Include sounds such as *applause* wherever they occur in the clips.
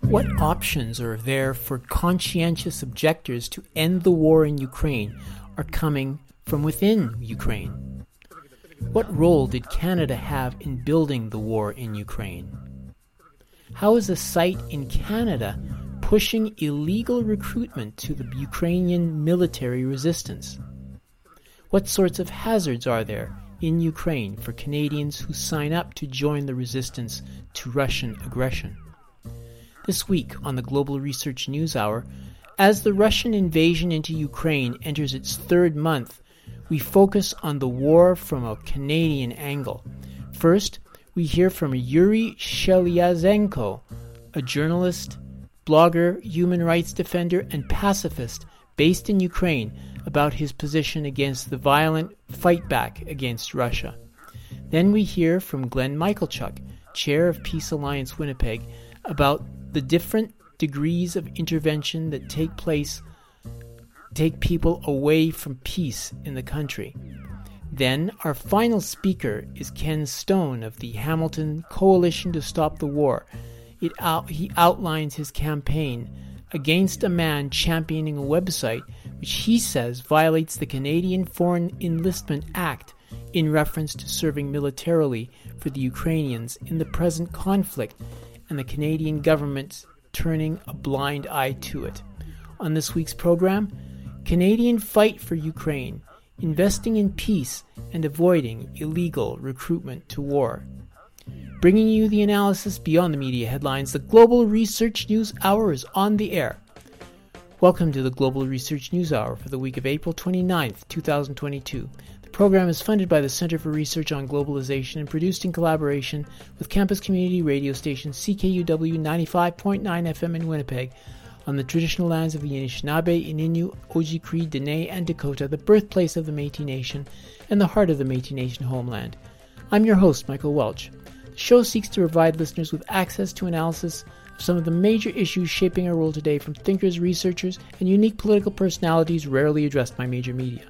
What options are there for conscientious objectors to end the war in Ukraine are coming from within Ukraine? What role did Canada have in building the war in Ukraine? How is a site in Canada pushing illegal recruitment to the Ukrainian military resistance? What sorts of hazards are there in Ukraine for Canadians who sign up to join the resistance to Russian aggression? This week on the Global Research News Hour, as the Russian invasion into Ukraine enters its third month, we focus on the war from a Canadian angle. First, we hear from Yuri Sheliazhenko, a journalist, blogger, human rights defender, and pacifist based in Ukraine about his position against the violent fight back against Russia. Then we hear from Glenn Michalchuk, chair of Peace Alliance Winnipeg, about the different degrees of intervention that take place take people away from peace in the country. Then our final speaker is Ken Stone of the Hamilton Coalition to Stop the War. Out, he outlines his campaign against a man championing a website which he says violates the Canadian Foreign Enlistment Act in reference to serving militarily for the Ukrainians in the present conflict and the Canadian government's turning a blind eye to it. On this week's program, Canadian Fight for Ukraine, investing in peace and avoiding illegal recruitment to war. Bringing you the analysis beyond the media headlines, the Global Research News Hour is on the air. Welcome to the Global Research News Hour for the week of April 29th, 2022. Program is funded by the Center for Research on Globalization and produced in collaboration with campus community radio station CKUW 95.9 FM in Winnipeg on the traditional lands of the Anishinaabe, Ininu, Oji-Cree, Dene, and Dakota, the birthplace of the Métis Nation and the heart of the Métis Nation homeland. I'm your host, Michael Welch. The show seeks to provide listeners with access to analysis of some of the major issues shaping our world today from thinkers, researchers, and unique political personalities rarely addressed by major media.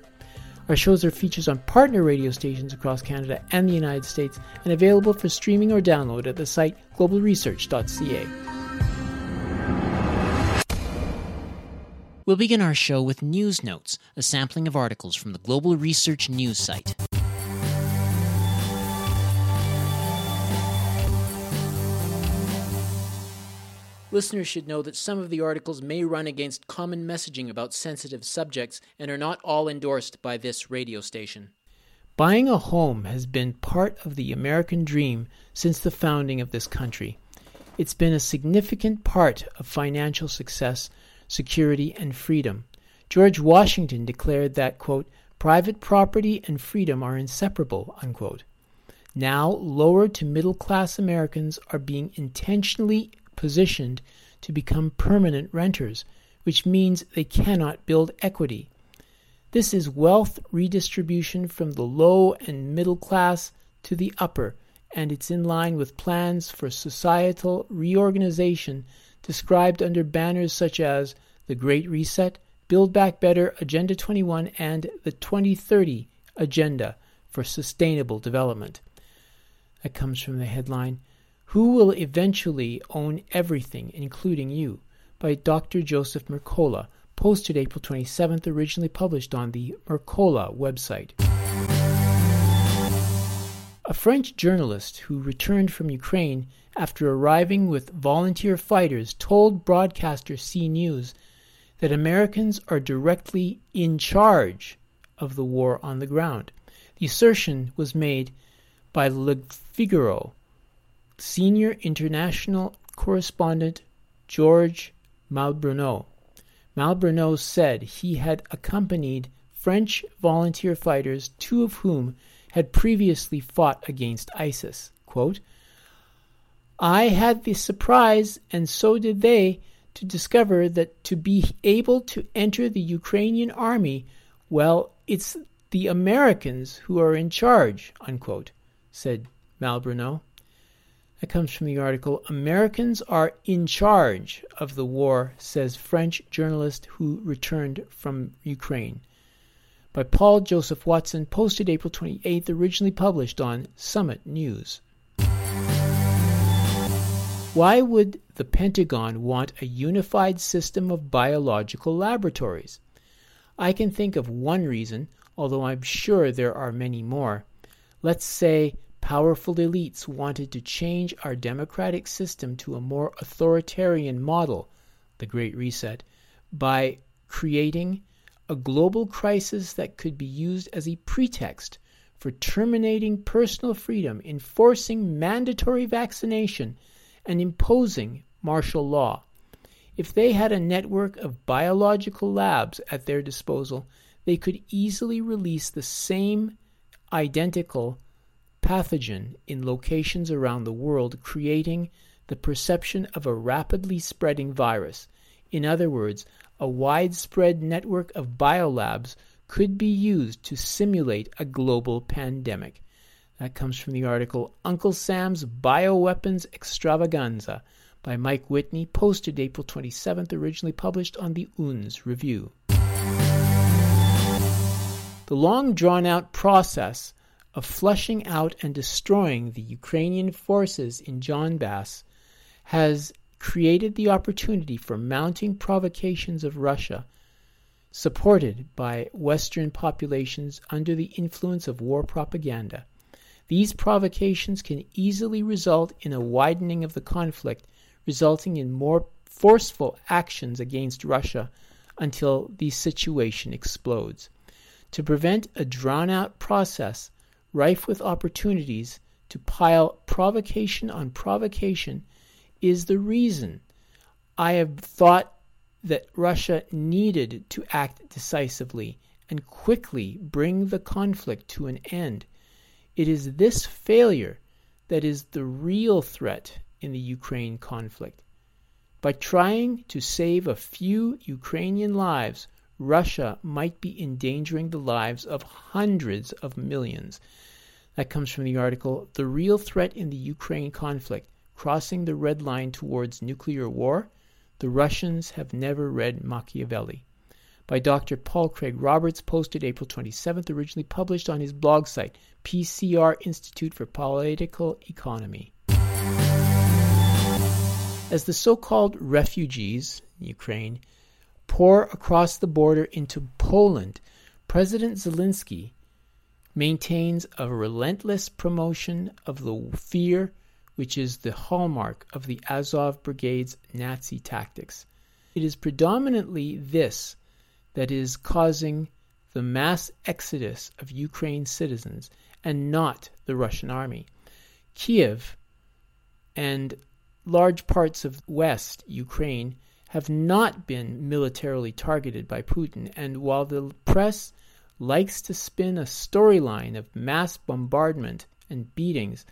Our shows are features on partner radio stations across Canada and the United States and available for streaming or download at the site globalresearch.ca. We'll begin our show with News Notes, a sampling of articles from the Global Research News site. Listeners should know that some of the articles may run against common messaging about sensitive subjects and are not all endorsed by this radio station. Buying a home has been part of the American dream since the founding of this country. It's been a significant part of financial success, security, and freedom. George Washington declared that, quote, private property and freedom are inseparable, unquote. Now, lower to middle class Americans are being intentionally positioned to become permanent renters, which means they cannot build equity. This is wealth redistribution from the low and middle class to the upper, and it's in line with plans for societal reorganization described under banners such as the Great Reset, Build Back Better, Agenda 21, and the 2030 Agenda for Sustainable Development. That comes from the headline who Will Eventually Own Everything, Including You? by Dr. Joseph Mercola, posted April 27th, originally published on the Mercola website. A French journalist who returned from Ukraine after arriving with volunteer fighters told broadcaster CNews that Americans are directly in charge of the war on the ground. The assertion was made by Le Figaro, Senior international correspondent George Malbrunot. Malbrunot said he had accompanied French volunteer fighters, two of whom had previously fought against ISIS. Quote, I had the surprise, and so did they, to discover that to be able to enter the Ukrainian army, well, it's the Americans who are in charge, unquote, said Malbrunot. That comes from the article Americans are in charge of the war, says French journalist who returned from Ukraine. By Paul Joseph Watson, posted April 28th, originally published on Summit News. Why would the Pentagon want a unified system of biological laboratories. I can think of one reason, although I'm sure there are many more. Let's say powerful elites wanted to change our democratic system to a more authoritarian model, the Great Reset, by creating a global crisis that could be used as a pretext for terminating personal freedom, enforcing mandatory vaccination, and imposing martial law. If they had a network of biological labs at their disposal, they could easily release the same identical pathogen in locations around the world, creating the perception of a rapidly spreading virus. In other words, a widespread network of biolabs could be used to simulate a global pandemic. That comes from the article Uncle Sam's Bioweapons Extravaganza by Mike Whitney, posted April 27th, originally published on the Unz Review. The long drawn out process of flushing out and destroying the Ukrainian forces in Donbass has created the opportunity for mounting provocations of Russia, supported by Western populations under the influence of war propaganda. These provocations can easily result in a widening of the conflict, resulting in more forceful actions against Russia until the situation explodes. To prevent a drawn out process rife with opportunities to pile provocation on provocation is the reason I have thought that Russia needed to act decisively and quickly bring the conflict to an end. It is this failure that is the real threat in the Ukraine conflict. By trying to save a few Ukrainian lives, Russia might be endangering the lives of hundreds of millions. That comes from the article The Real Threat in the Ukraine Conflict crossing the red line towards nuclear war, the Russians have never read Machiavelli. By Dr. Paul Craig Roberts, posted April 27th, originally published on his blog site, PCR Institute for Political Economy. As the so called refugees, Ukraine, pour across the border into Poland, President Zelensky maintains a relentless promotion of the fear which is the hallmark of the Azov Brigade's Nazi tactics. It is predominantly this that is causing the mass exodus of Ukraine citizens and not the Russian army. Kiev and large parts of West Ukraine have not been militarily targeted by Putin, and while the press likes to spin a storyline of mass bombardment and beatings,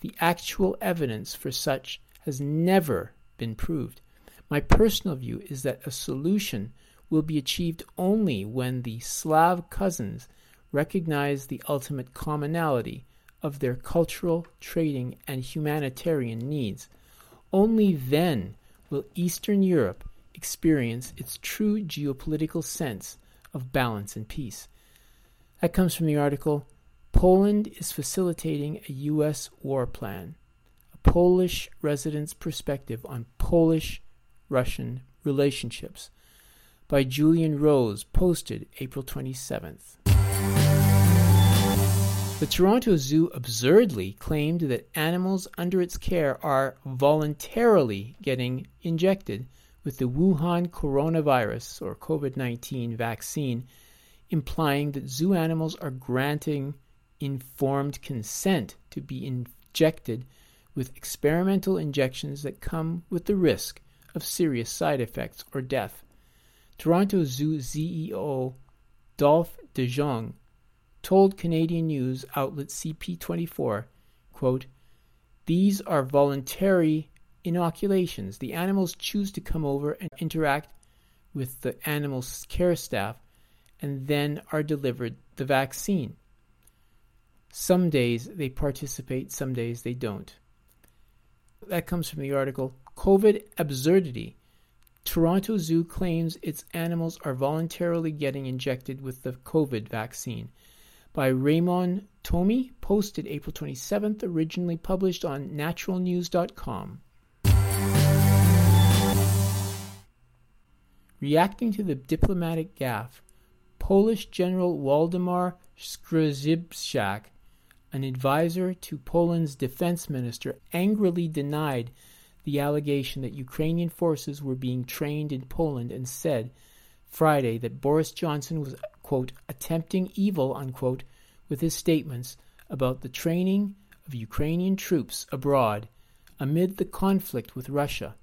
the actual evidence for such has never been proved. My personal view is that a solution will be achieved only when the Slav cousins recognize the ultimate commonality of their cultural, trading, and humanitarian needs. Only then will Eastern Europe experience its true geopolitical sense of balance and peace. That comes from the article Poland is facilitating a U.S. war plan, a Polish resident's perspective on Polish Russian relationships, by Julian Rose, posted April 27th. The Toronto Zoo absurdly claimed that animals under its care are voluntarily getting injected with the Wuhan coronavirus or COVID 19 vaccine, implying that zoo animals are granting informed consent to be injected with experimental injections that come with the risk of serious side effects or death. Toronto Zoo CEO Dolf DeJong told Canadian news outlet CP24, quote, These are voluntary inoculations. The animals choose to come over and interact with the animal care staff and then are delivered the vaccine. Some days they participate, some days they don't. That comes from the article COVID Absurdity. Toronto Zoo claims its animals are voluntarily getting injected with the COVID vaccine. By Ramon Tomey, posted April 27th, originally published on naturalnews.com. Reacting to the diplomatic gaffe, Polish General Waldemar Skrzypczak, an advisor to Poland's defense minister, angrily denied the allegation that Ukrainian forces were being trained in Poland and said Friday that Boris Johnson was, quote, attempting evil, unquote, with his statements about the training of Ukrainian troops abroad amid the conflict with Russia.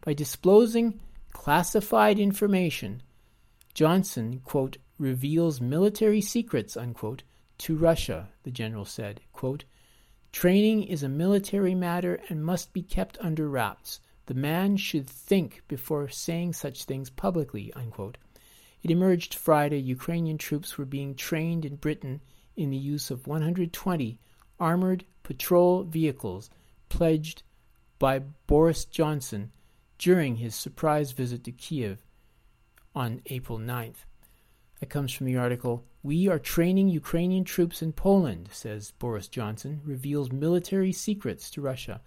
By disclosing classified information, Johnson, quote, reveals military secrets, unquote, to Russia, the general said. Quote, Training is a military matter and must be kept under wraps. The man should think before saying such things publicly. Unquote. It emerged Friday Ukrainian troops were being trained in Britain in the use of 120 armored patrol vehicles pledged by Boris Johnson during his surprise visit to Kiev on April 9th. That comes from the article We are training Ukrainian troops in Poland, says Boris Johnson, reveals military secrets to Russia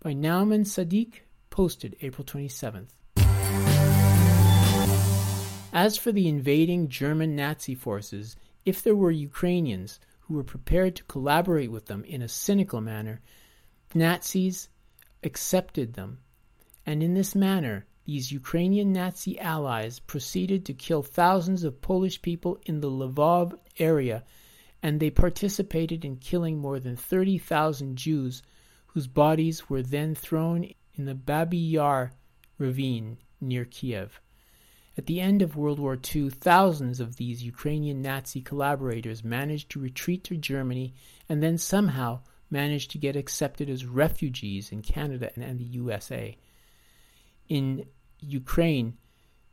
by Nauman Sadiq, posted April 27th. As for the invading German Nazi forces, if there were Ukrainians who were prepared to collaborate with them in a cynical manner, Nazis accepted them, and in this manner these Ukrainian Nazi allies proceeded to kill thousands of Polish people in the Lvov area, and they participated in killing more than 30,000 Jews, whose bodies were then thrown in the Babi Yar ravine near Kiev. At the end of World War II, thousands of these Ukrainian Nazi collaborators managed to retreat to Germany and then somehow managed to get accepted as refugees in Canada and, the USA. In Ukraine,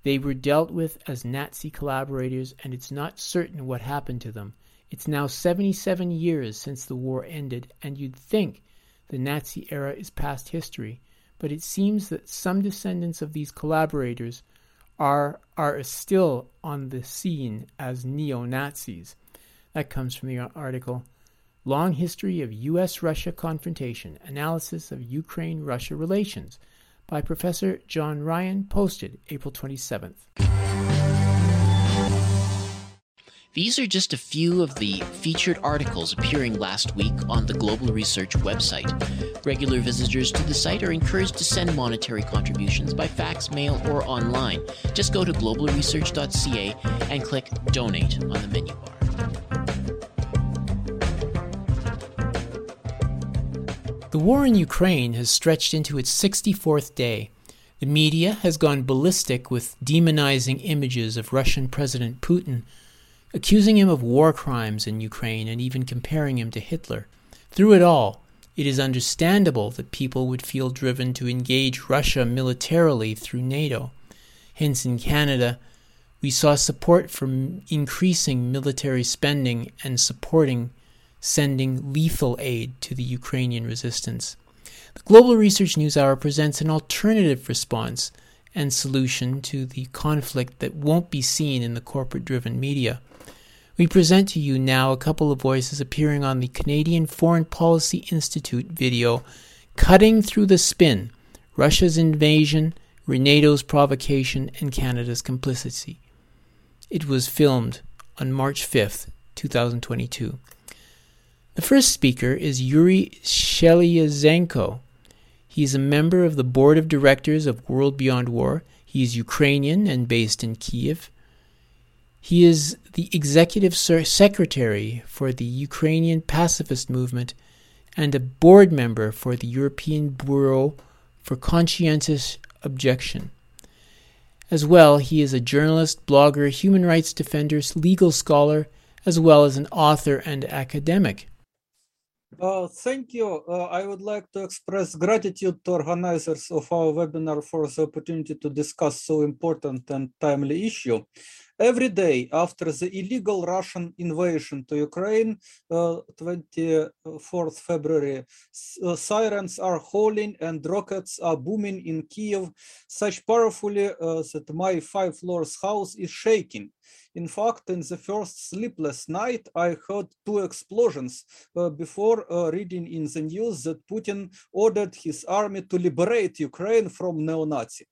they were dealt with as Nazi collaborators, and it's not certain what happened to them. It's now 77 years since the war ended, and you'd think the Nazi era is past history, but it seems that some descendants of these collaborators are, are still on the scene as neo Nazis. That comes from the article Long History of U.S. Russia Confrontation Analysis of Ukraine Russia Relations by Professor John Ryan, posted April 27th. These are just a few of the featured articles appearing last week on the Global Research website. Regular visitors to the site are encouraged to send monetary contributions by fax, mail, or online. Just go to globalresearch.ca and click Donate on the menu bar. The war in Ukraine has stretched into its 64th day. The media has gone ballistic with demonizing images of Russian President Putin, accusing him of war crimes in Ukraine and even comparing him to Hitler. Through it all, it is understandable that people would feel driven to engage Russia militarily through NATO. Hence, in Canada, we saw support for increasing military spending and supporting sending lethal aid to the Ukrainian resistance. The Global Research News Hour presents an alternative response and solution to the conflict that won't be seen in the corporate driven media. We present to you now a couple of voices appearing on the Canadian Foreign Policy Institute video Cutting Through the Spin Russia's Invasion, NATO's Provocation, and Canada's Complicity. It was filmed on March 5th, 2022. The first speaker is Yuri Sheliazhenko. He is a member of the board of directors of World Beyond War. He is Ukrainian and based in Kiev. He is the executive secretary for the Ukrainian pacifist movement and a board member for the European Bureau for Conscientious Objection. As well, he is a journalist, blogger, human rights defender, legal scholar, as well as an author and academic. Uh, thank you. Uh, I would like to express gratitude to organizers of our webinar for the opportunity to discuss so important and timely issue. Every day after the illegal Russian invasion to Ukraine, uh, 24th February, uh, sirens are howling and rockets are booming in Kiev such powerfully uh, that my five floors house is shaking. In fact, in the first sleepless night, I heard two explosions uh, before uh, reading in the news that Putin ordered his army to liberate Ukraine from neo-Nazi.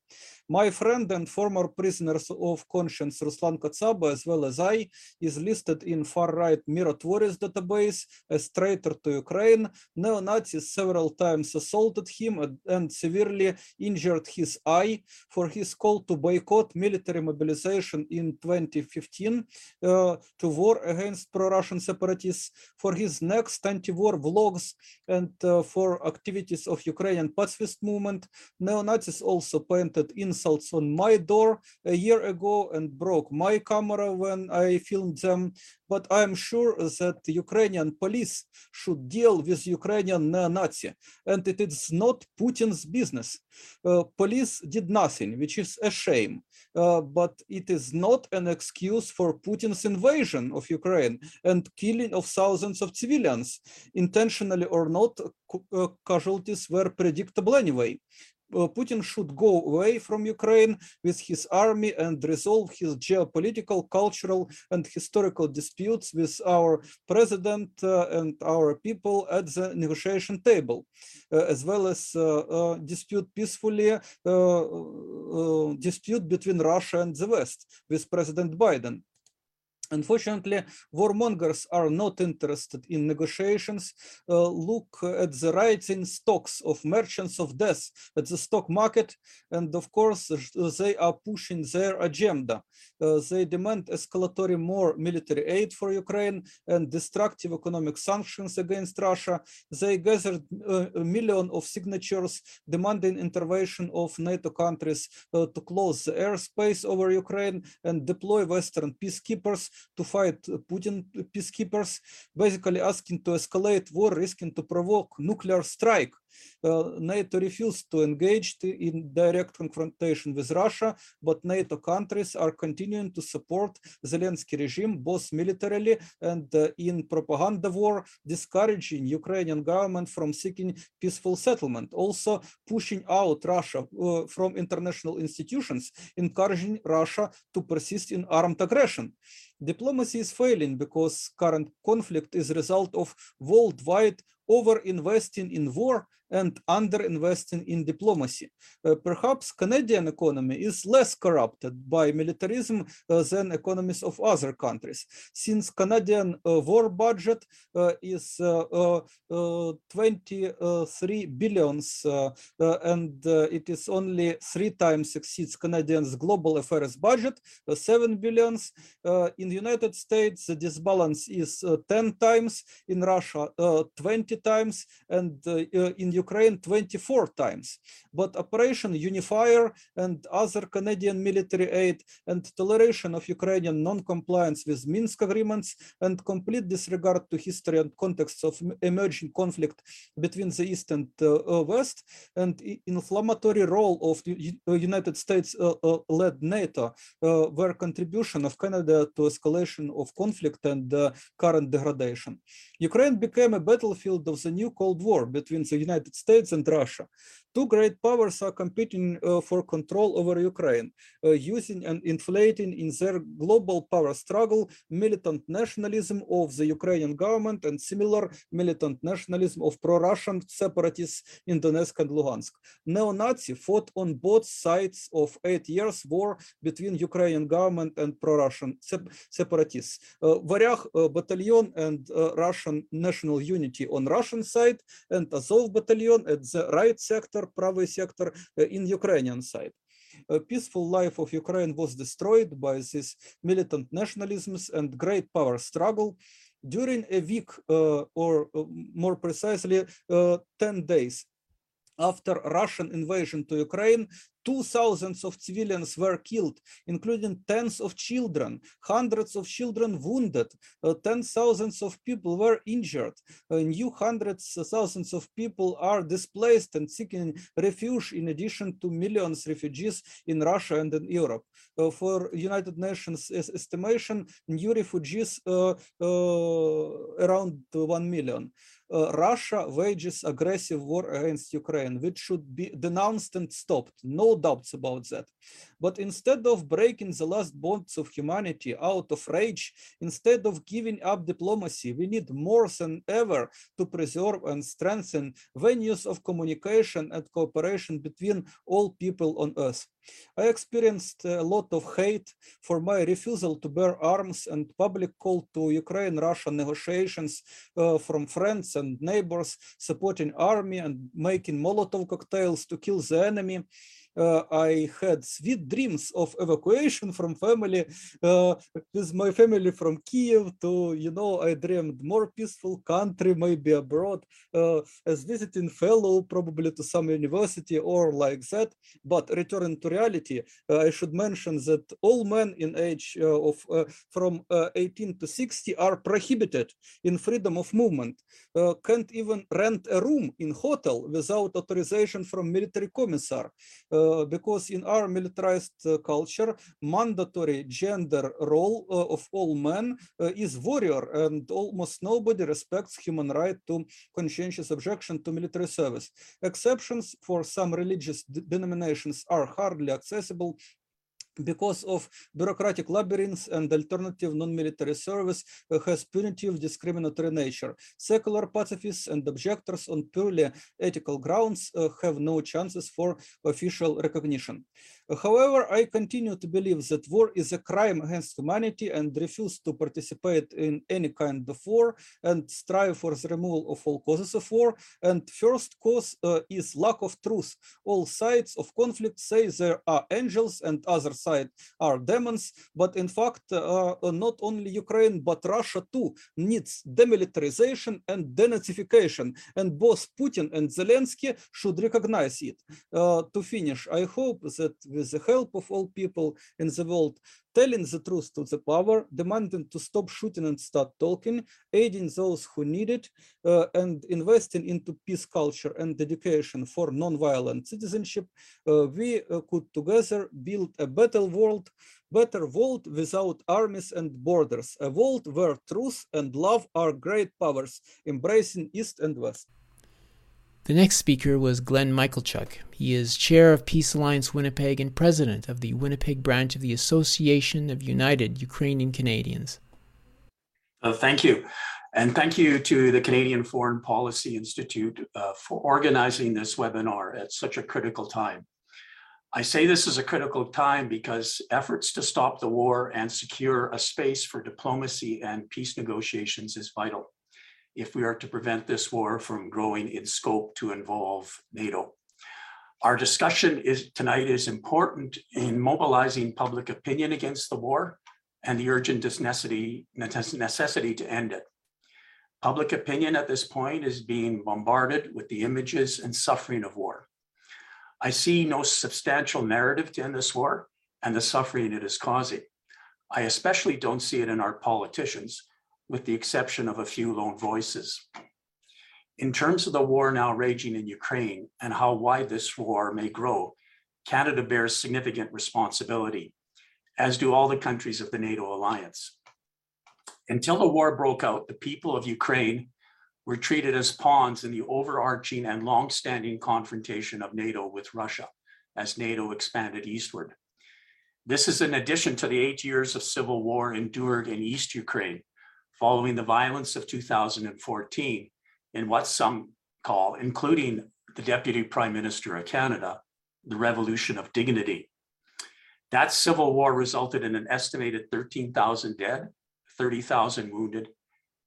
My friend and former prisoners of conscience Ruslan Kotsaba, as well as I, is listed in far-right Myrotvorets database as traitor to Ukraine. Neo-Nazis several times assaulted him and severely injured his eye for his call to boycott military mobilization in 2015 uh, to war against pro-Russian separatists, for his next anti-war vlogs and uh, for activities of Ukrainian pacifist movement. Neo-Nazis also painted insults on my door a year ago and broke my camera when I filmed them. But I am sure that Ukrainian police should deal with Ukrainian neo-Nazi and it is not Putin's business. Uh, police did nothing, which is a shame, uh, but it is not an excuse for Putin's invasion of Ukraine and killing of thousands of civilians, intentionally or not, uh, casualties were predictable anyway. Uh, Putin should go away from Ukraine with his army and resolve his geopolitical, cultural, and historical disputes with our president uh, and our people at the negotiation table, uh, as well as dispute peacefully dispute between Russia and the West with President Biden. Unfortunately, warmongers are not interested in negotiations. Uh, look at the rising stocks of merchants of death at the stock market, and of course, they are pushing their agenda. Uh, they demand escalatory more military aid for Ukraine and destructive economic sanctions against Russia. They gathered uh, a million of signatures demanding intervention of NATO countries uh, to close the airspace over Ukraine and deploy Western peacekeepers to fight Putin peacekeepers, basically asking to escalate war, risking to provoke nuclear strike. Uh, NATO refused to engage in direct confrontation with Russia, but NATO countries are continuing to support Zelensky regime both militarily and uh, in propaganda war, discouraging Ukrainian government from seeking peaceful settlement, also pushing out Russia uh, from international institutions, encouraging Russia to persist in armed aggression. Diplomacy is failing because current conflict is a result of worldwide over-investing in war and under-investing in diplomacy. Uh, perhaps Canadian economy is less corrupted by militarism uh, than economies of other countries, since Canadian uh, war budget uh, is uh, uh, 23 billions and it is only three times exceeds Canadians global affairs budget, 7 billions. in the United States, the disbalance is 10 times, in Russia 20 times, and in Ukraine 24 times. But Operation Unifier and other Canadian military aid and toleration of Ukrainian non-compliance with Minsk agreements and complete disregard to history and context of emerging conflict between the East and uh, West and inflammatory role of the United States-led uh, uh, NATO uh, were contribution of Canada to escalation of conflict and uh, current degradation. Ukraine became a battlefield of the new Cold War between the United States and Russia. Two great powers are competing uh, for control over Ukraine, uh, using and inflating in their global power struggle militant nationalism of the Ukrainian government and similar militant nationalism of pro-Russian separatists in Donetsk and Luhansk. Neo-Nazi fought on both sides of eight years war between Ukrainian government and pro-Russian separatists. Uh, Varyag uh, battalion and uh, Russian national unity on Russian side and Azov battalion at the right sector sector, правый сектор in Ukrainian side. A peaceful life of Ukraine was destroyed by this militant nationalisms and great power struggle during a week, uh, or uh, more precisely, uh, 10 days after Russian invasion to Ukraine, two thousands of civilians were killed, including tens of children, hundreds of children wounded, uh, ten thousands of people were injured, uh, new hundreds of thousands of people are displaced and seeking refuge in addition to millions refugees in Russia and in Europe. Uh, for United Nations estimation, new refugees uh, uh, around 1 million. Russia wages aggressive war against Ukraine, which should be denounced and stopped. No doubts about that. But instead of breaking the last bonds of humanity out of rage, instead of giving up diplomacy, we need more than ever to preserve and strengthen venues of communication and cooperation between all people on earth. I experienced a lot of hate for my refusal to bear arms and public call to Ukraine-Russia negotiations uh, from friends and neighbors supporting army and making Molotov cocktails to kill the enemy uh, I had sweet dreams of evacuation from family uh, with my family from Kiev to, you know, I dreamed more peaceful country, maybe abroad, uh, as visiting fellow, probably to some university or like that. But returning to reality, I should mention that all men in age of from 18 to 60 are prohibited in freedom of movement, can't even rent a room in hotel without authorization from military commissar. Uh, because in our militarized uh, culture, mandatory gender role uh, of all men is warrior, and almost nobody respects human right to conscientious objection to military service. Exceptions for some religious denominations are hardly accessible because of bureaucratic labyrinths and alternative non-military service uh, has punitive discriminatory nature. Secular pacifists and objectors on purely ethical grounds uh, have no chances for official recognition. However, I continue to believe that war is a crime against humanity and refuse to participate in any kind of war and strive for the removal of all causes of war. And first cause uh, is lack of truth. All sides of conflict say there are angels and other side are demons, but in fact, uh, not only Ukraine, but Russia too needs demilitarization and denazification. And both Putin and Zelensky should recognize it. Uh, to finish, I hope that with the help of all people in the world, telling the truth to the power, demanding to stop shooting and start talking, aiding those who need it, uh, and investing into peace culture and education for non-violent citizenship, uh, we uh, could together build a better world, better world without armies and borders, a world where truth and love are great powers, embracing East and West. The next speaker was Glenn Michalchuk. He is chair of Peace Alliance Winnipeg and president of the Winnipeg branch of the Association of United Ukrainian Canadians. Uh, thank you. And thank you to the Canadian Foreign Policy Institute uh, for organizing this webinar at such a critical time. I say this is a critical time because efforts to stop the war and secure a space for diplomacy and peace negotiations is vital if we are to prevent this war from growing in scope to involve NATO. Our discussion is, tonight is important in mobilizing public opinion against the war and the urgent necessity, necessity to end it. Public opinion at this point is being bombarded with the images and suffering of war. I see no substantial narrative to end this war and the suffering it is causing. I especially don't see it in our politicians with the exception of a few lone voices. In terms of the war now raging in Ukraine and how wide this war may grow, Canada bears significant responsibility, as do all the countries of the NATO alliance. Until the war broke out, the people of Ukraine were treated as pawns in the overarching and long-standing confrontation of NATO with Russia as NATO expanded eastward. This is in addition to the eight years of civil war endured in East Ukraine, following the violence of 2014 in what some call, including the Deputy Prime Minister of Canada, the Revolution of Dignity. That civil war resulted in an estimated 13,000 dead, 30,000 wounded,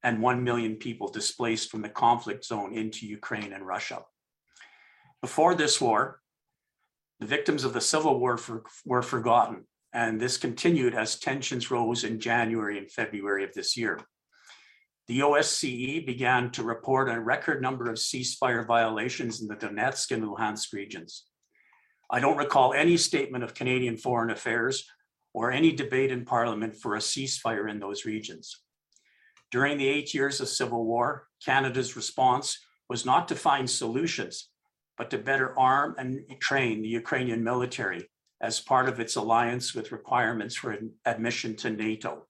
and 1 million people displaced from the conflict zone into Ukraine and Russia. Before this war, the victims of the civil war for, were forgotten, and this continued as tensions rose in January and February of this year the OSCE began to report a record number of ceasefire violations in the Donetsk and Luhansk regions. I don't recall any statement of Canadian Foreign Affairs or any debate in Parliament for a ceasefire in those regions. During the eight years of civil war, Canada's response was not to find solutions, but to better arm and train the Ukrainian military as part of its alliance with requirements for admission to NATO.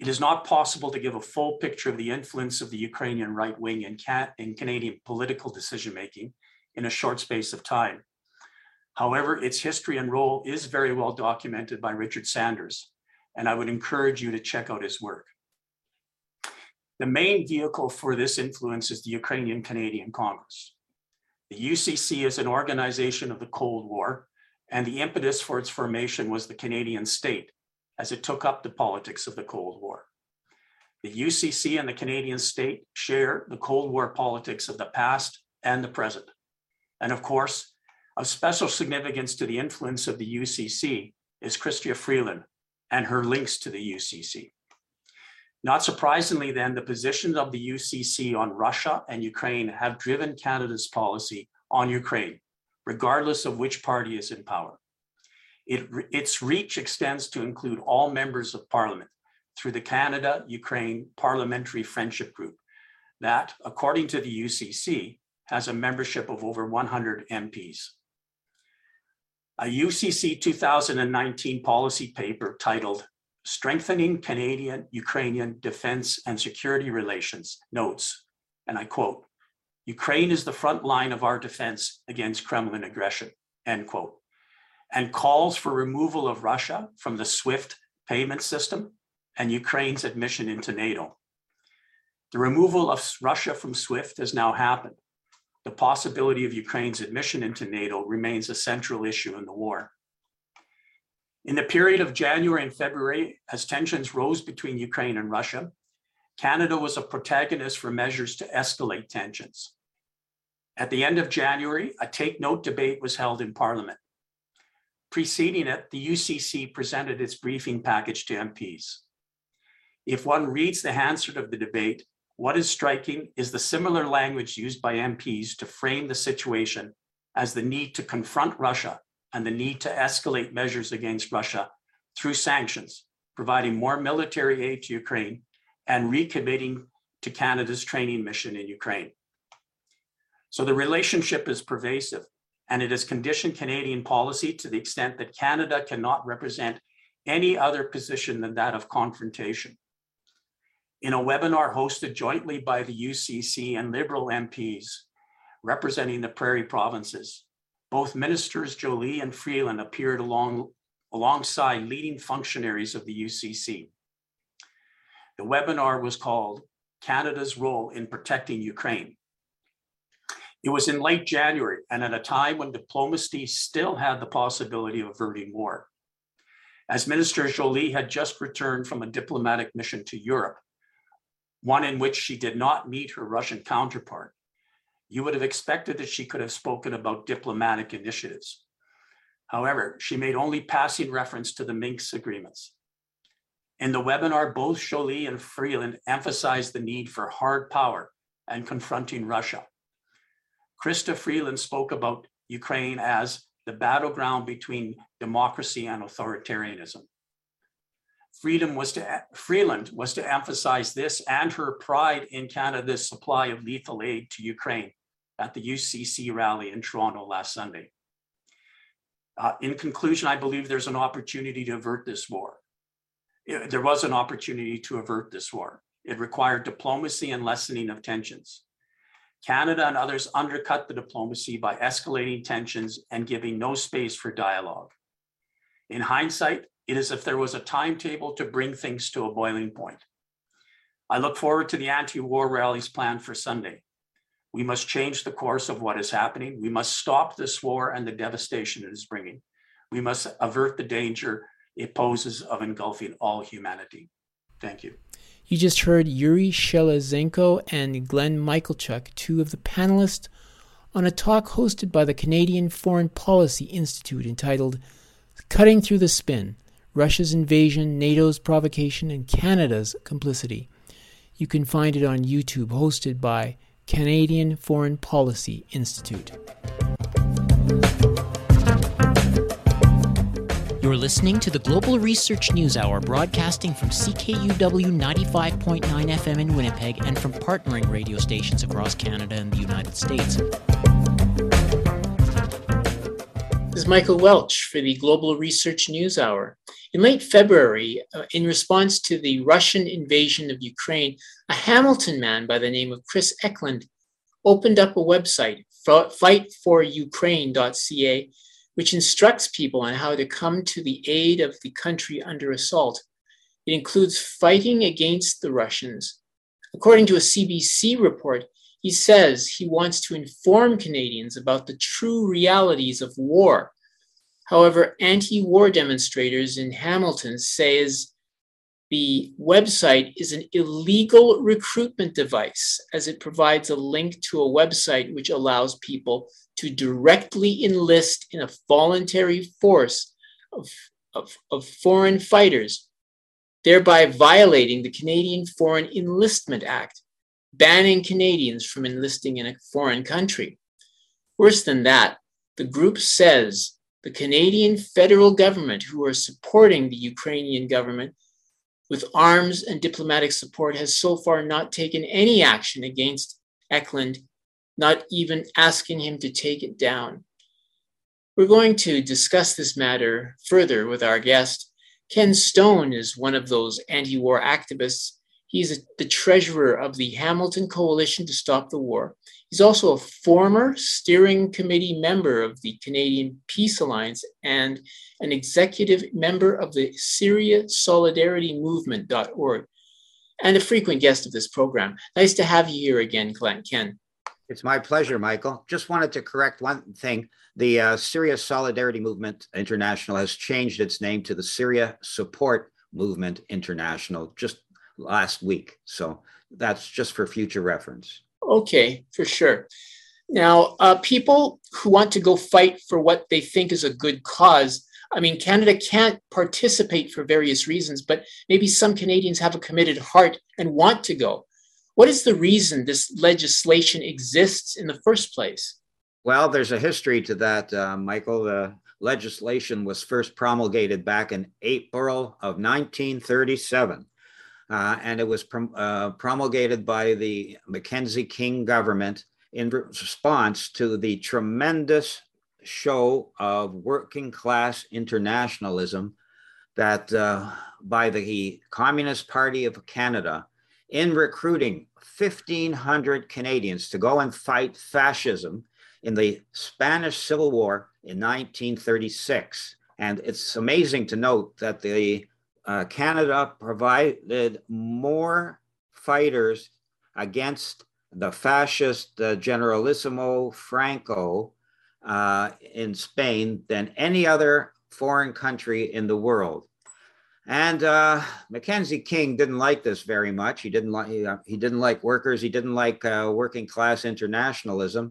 It is not possible to give a full picture of the influence of the Ukrainian right wing in, in Canadian political decision making in a short space of time. However, its history and role is very well documented by Richard Sanders, and I would encourage you to check out his work. The main vehicle for this influence is the Ukrainian Canadian Congress. The UCC is an organization of the Cold War, and the impetus for its formation was the Canadian state as it took up the politics of the Cold War. The UCC and the Canadian state share the Cold War politics of the past and the present. And of course, of special significance to the influence of the UCC is Chrystia Freeland and her links to the UCC. Not surprisingly, then, the positions of the UCC on Russia and Ukraine have driven Canada's policy on Ukraine, regardless of which party is in power. It, its reach extends to include all members of parliament through the Canada Ukraine Parliamentary Friendship Group, that, according to the UCC, has a membership of over 100 MPs. A UCC 2019 policy paper titled Strengthening Canadian Ukrainian Defense and Security Relations notes, and I quote, Ukraine is the front line of our defense against Kremlin aggression, end quote, and calls for removal of Russia from the SWIFT payment system and Ukraine's admission into NATO. The removal of Russia from SWIFT has now happened. The possibility of Ukraine's admission into NATO remains a central issue in the war. In the period of January and February, as tensions rose between Ukraine and Russia, Canada was a protagonist for measures to escalate tensions. At the end of January, a take note debate was held in Parliament. Preceding it, the UCC presented its briefing package to MPs. If one reads the answer of the debate, what is striking is the similar language used by MPs to frame the situation as the need to confront Russia and the need to escalate measures against Russia through sanctions, providing more military aid to Ukraine, and recommitting to Canada's training mission in Ukraine. So the relationship is pervasive, and it has conditioned Canadian policy to the extent that Canada cannot represent any other position than that of confrontation. In a webinar hosted jointly by the UCC and Liberal MPs representing the Prairie provinces, both ministers Joly and Freeland appeared along, alongside leading functionaries of the UCC. The webinar was called Canada's Role in Protecting Ukraine. It was in late January and at a time when diplomacy still had the possibility of averting war. As Minister Joly had just returned from a diplomatic mission to Europe, one in which she did not meet her Russian counterpart, you would have expected that she could have spoken about diplomatic initiatives. However, she made only passing reference to the Minsk agreements. In the webinar, both Joly and Freeland emphasized the need for hard power and confronting Russia. Chrystia Freeland spoke about Ukraine as the battleground between democracy and authoritarianism. Freedom was to, Freeland was to emphasize this and her pride in Canada's supply of lethal aid to Ukraine at the UCC rally in Toronto last Sunday. Uh, in conclusion, I believe there's an opportunity to avert this war. There was an opportunity to avert this war. It required diplomacy and lessening of tensions. Canada and others undercut the diplomacy by escalating tensions and giving no space for dialogue. In hindsight, it is if there was a timetable to bring things to a boiling point. I look forward to the anti war rallies planned for Sunday. We must change the course of what is happening. We must stop this war and the devastation it is bringing. We must avert the danger it poses of engulfing all humanity. Thank you. You just heard Yuri Sheliazhenko and Glenn Michalchuk, two of the panelists, on a talk hosted by the Canadian Foreign Policy Institute entitled Cutting Through the Spin Russia's Invasion, NATO's Provocation, and Canada's Complicity. You can find it on YouTube, hosted by Canadian Foreign Policy Institute. You're listening to the Global Research News Hour, broadcasting from CKUW 95.9 FM in Winnipeg and from partnering radio stations across Canada and the United States. This is Michael Welch for the Global Research News Hour. In late February, uh, in response to the Russian invasion of Ukraine, a Hamilton man by the name of Chris Eklund opened up a website, fightforukraine.ca, which instructs people on how to come to the aid of the country under assault. It includes fighting against the Russians. According to a CBC report, he says he wants to inform Canadians about the true realities of war. However, anti war demonstrators in Hamilton says the website is an illegal recruitment device as it provides a link to a website which allows people to directly enlist in a voluntary force of, of, of foreign fighters, thereby violating the Canadian Foreign Enlistment Act, banning Canadians from enlisting in a foreign country. Worse than that, the group says the Canadian federal government, who are supporting the Ukrainian government, with arms and diplomatic support, has so far not taken any action against Eklund, not even asking him to take it down. We're going to discuss this matter further with our guest. Ken Stone is one of those anti war activists. He's the treasurer of the Hamilton Coalition to Stop the War. He's also a former steering committee member of the Canadian Peace Alliance and an executive member of the Syria Solidarity Movement.org and a frequent guest of this program. Nice to have you here again, Glenn Ken. It's my pleasure, Michael. Just wanted to correct one thing. The uh, Syria Solidarity Movement International has changed its name to the Syria Support Movement International just last week. So that's just for future reference. Okay, for sure. Now, uh, people who want to go fight for what they think is a good cause, I mean, Canada can't participate for various reasons, but maybe some Canadians have a committed heart and want to go. What is the reason this legislation exists in the first place? Well, there's a history to that, uh, Michael. The legislation was first promulgated back in April of 1937 uh, and it was prom- uh, promulgated by the Mackenzie King government in response to the tremendous show of working class internationalism that uh, by the Communist Party of Canada in recruiting 1,500 Canadians to go and fight fascism in the Spanish Civil War in 1936. And it's amazing to note that the uh, Canada provided more fighters against the fascist uh, Generalissimo Franco uh, in Spain than any other foreign country in the world. And uh, Mackenzie King didn't like this very much. He didn't like he, uh, he didn't like workers. He didn't like uh, working class internationalism,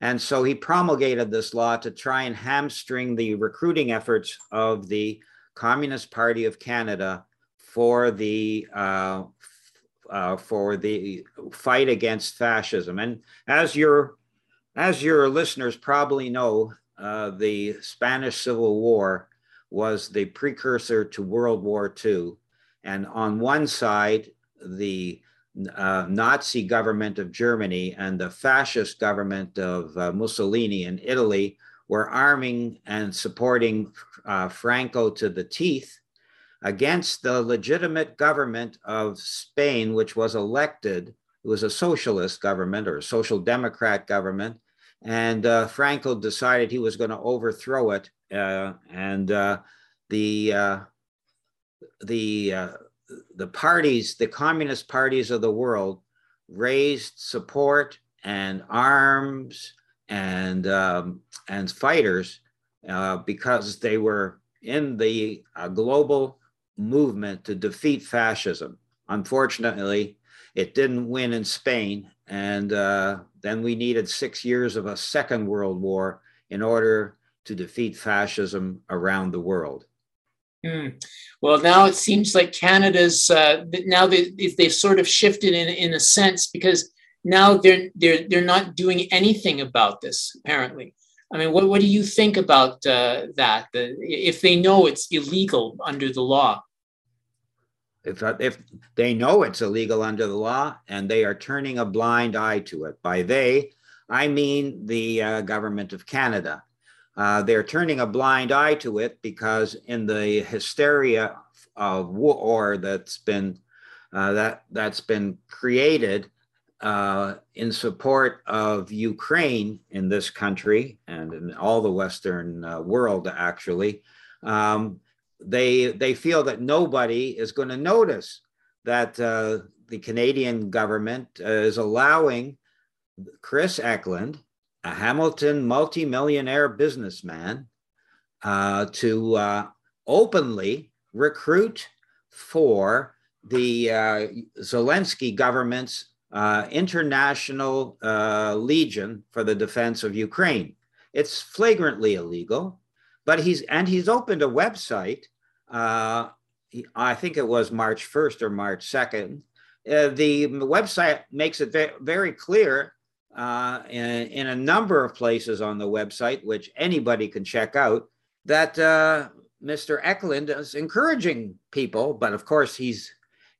and so he promulgated this law to try and hamstring the recruiting efforts of the Communist Party of Canada for the uh, uh, for the fight against fascism. And as your as your listeners probably know, uh, the Spanish Civil War was the precursor to World War II. And on one side, the uh, Nazi government of Germany and the fascist government of uh, Mussolini in Italy were arming and supporting uh, Franco to the teeth against the legitimate government of Spain, which was elected. It was a socialist government or a social democrat government. And uh, Franco decided he was going to overthrow it. Uh, and uh, the, uh, the, uh, the parties, the communist parties of the world, raised support and arms and um, and fighters uh, because they were in the uh, global movement to defeat fascism. Unfortunately, it didn't win in Spain, and uh, then we needed six years of a second world war in order to defeat fascism around the world. Mm. Well, now it seems like Canada's uh, now they, they've sort of shifted in in a sense because now they're they're they're not doing anything about this apparently. I mean what, what do you think about uh, that? The, if they know it's illegal under the law? If, if they know it's illegal under the law and they are turning a blind eye to it by they i mean the uh, government of canada. Uh, they're turning a blind eye to it because in the hysteria of war that's been uh, that that's been created uh, in support of Ukraine in this country and in all the Western uh, world, actually, um, they they feel that nobody is going to notice that uh, the Canadian government is allowing Chris Eklund, a Hamilton multimillionaire businessman, uh, to uh, openly recruit for the uh, Zelensky government's uh, international uh, legion for the defense of Ukraine. It's flagrantly illegal, but he's and he's opened a website. Uh, I think it was March 1st or March 2nd. Uh, the website makes it very, very clear uh, in, in, a number of places on the website, which anybody can check out, that uh, Mr. Eklund is encouraging people, but of course he's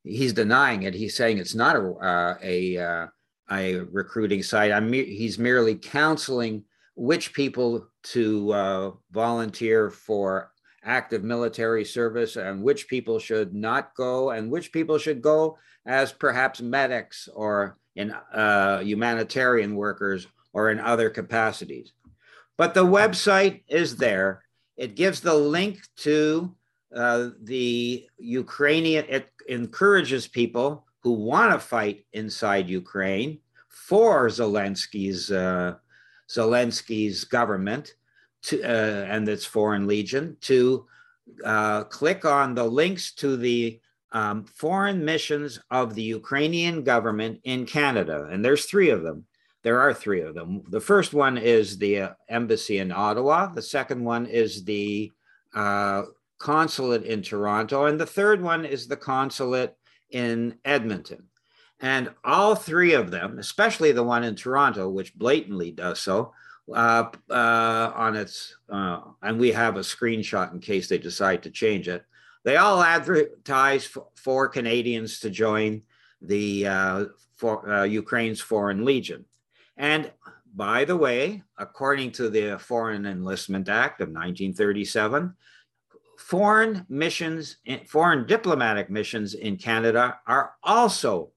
he's denying it. He's saying it's not a uh, a, uh, a recruiting site. I'm me- he's merely counseling which people to uh, volunteer for active military service and which people should not go and which people should go as perhaps medics or in uh, humanitarian workers or in other capacities. But the website is there. It gives the link to uh, the Ukrainian, it encourages people who want to fight inside Ukraine for Zelensky's uh, Zelensky's government to, uh, and its foreign legion to uh, click on the links to the um, foreign missions of the Ukrainian government in Canada, and there's three of them. There are three of them. The first one is the uh, embassy in Ottawa. The second one is the uh, consulate in Toronto, and the third one is the consulate in Edmonton. And all three of them, especially the one in Toronto, which blatantly does so, uh, uh, on its, uh, and we have a screenshot in case they decide to change it. They all advertise for, for Canadians to join the uh, for, uh, Ukraine's Foreign Legion. And by the way, according to the Foreign Enlistment Act of 1937, foreign missions, foreign diplomatic missions in Canada are also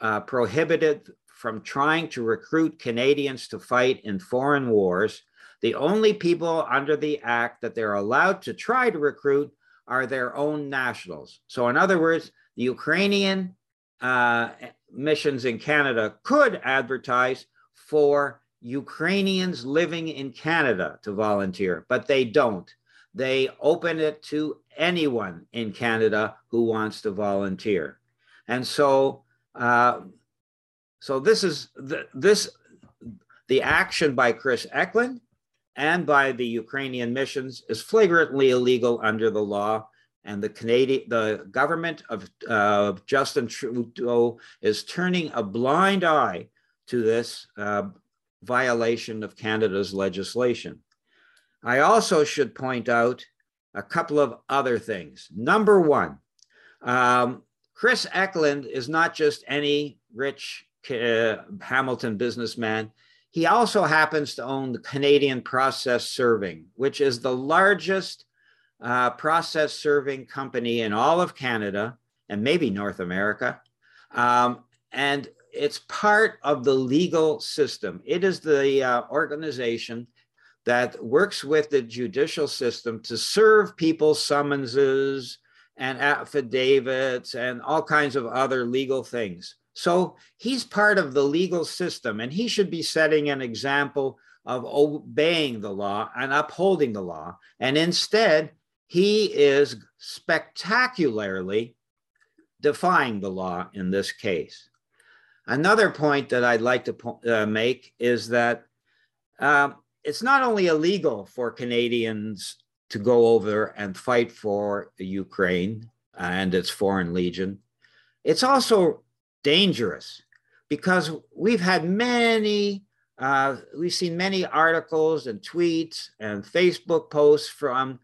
uh, prohibited from trying to recruit Canadians to fight in foreign wars. The only people under the act that they're allowed to try to recruit are their own nationals. So, in other words, the Ukrainian uh, missions in Canada could advertise for Ukrainians living in Canada to volunteer, but they don't they open it to anyone in Canada who wants to volunteer. And so, uh, so this is the, this the action by Chris Eklund and by the Ukrainian missions is flagrantly illegal under the law. And the Canadian, the government of uh, Justin Trudeau is turning a blind eye to this uh, violation of Canada's legislation. I also should point out a couple of other things. Number one, um, Chris Eklund is not just any rich uh, Hamilton businessman. He also happens to own the Canadian Process Serving, which is the largest uh, process serving company in all of Canada and maybe North America. Um, and it's part of the legal system. It is the uh, organization that works with the judicial system to serve people summonses and affidavits and all kinds of other legal things. So he's part of the legal system and he should be setting an example of obeying the law and upholding the law. And instead, he is spectacularly defying the law in this case. Another point that I'd like to uh, make is that uh, it's not only illegal for Canadians to go over and fight for Ukraine and its foreign legion, it's also dangerous because we've had many, uh, we've seen many articles and tweets and Facebook posts from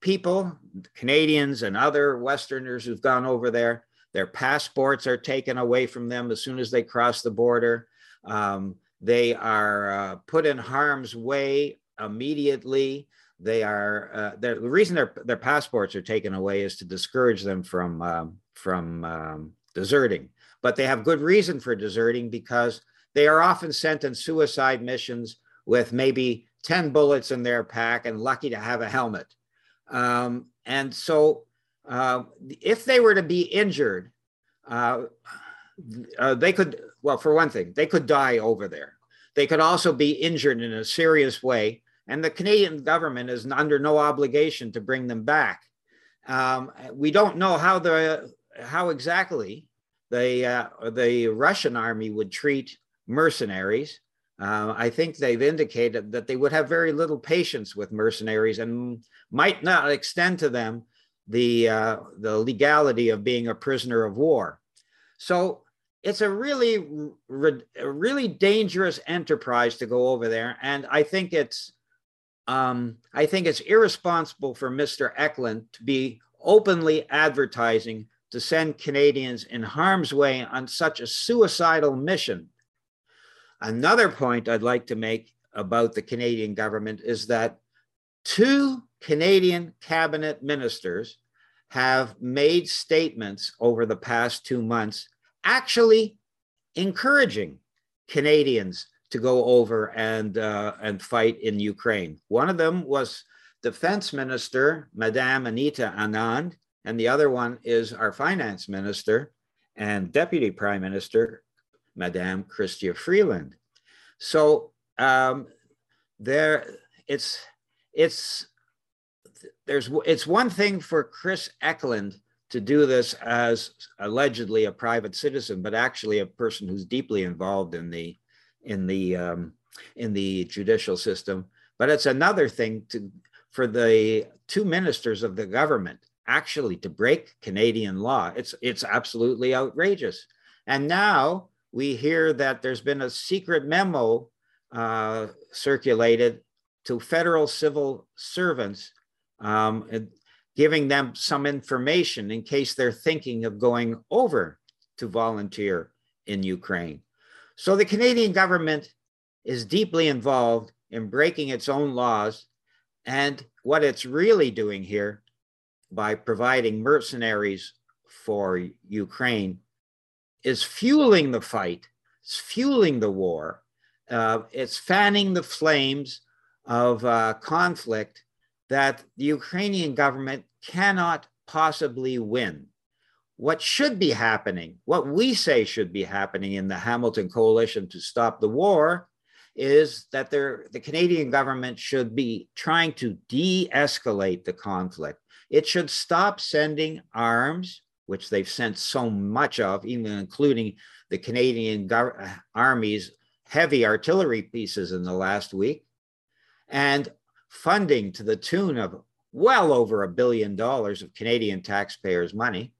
people, Canadians and other Westerners who've gone over there. Their passports are taken away from them as soon as they cross the border. Um, they are uh, put in harm's way immediately. They are uh, the reason their their passports are taken away is to discourage them from um, from um, deserting. but they have good reason for deserting because they are often sent in suicide missions with maybe 10 bullets in their pack and lucky to have a helmet. Um, and so, uh, if they were to be injured, uh, uh, they could, well, for one thing, they could die over there. They could also be injured in a serious way, and the Canadian government is under no obligation to bring them back. Um, we don't know how the how exactly the uh, the Russian army would treat mercenaries. Uh, I think they've indicated that they would have very little patience with mercenaries and might not extend to them the uh, the legality of being a prisoner of war. So it's a really really dangerous enterprise to go over there, and I think it's um, I think it's irresponsible for Mr. Eklund to be openly advertising to send Canadians in harm's way on such a suicidal mission. Another point I'd like to make about the Canadian government is that two Canadian cabinet ministers have made statements over the past two months actually encouraging Canadians to go over and uh, and fight in Ukraine. One of them was Defense Minister Madame Anita Anand, and the other one is our Finance Minister and Deputy Prime Minister Madame Chrystia Freeland. So um, there, it's it's there's it's one thing for Chris Eklund to do this as allegedly a private citizen, but actually a person who's deeply involved in the in the um, in the judicial system. But it's another thing to for the two ministers of the government actually to break Canadian law. It's it's absolutely outrageous. And now we hear that there's been a secret memo uh, circulated to federal civil servants um, giving them some information in case they're thinking of going over to volunteer in Ukraine. So the Canadian government is deeply involved in breaking its own laws. And what it's really doing here by providing mercenaries for Ukraine is fueling the fight, it's fueling the war, uh, it's fanning the flames of uh, conflict that the Ukrainian government cannot possibly win. What should be happening, what we say should be happening in the Hamilton Coalition to stop the war, is that the Canadian government should be trying to de escalate the conflict. It should stop sending arms, which they've sent so much of, even including the Canadian uh, Army's heavy artillery pieces in the last week, and funding to the tune of well over a billion dollars of Canadian taxpayers' money,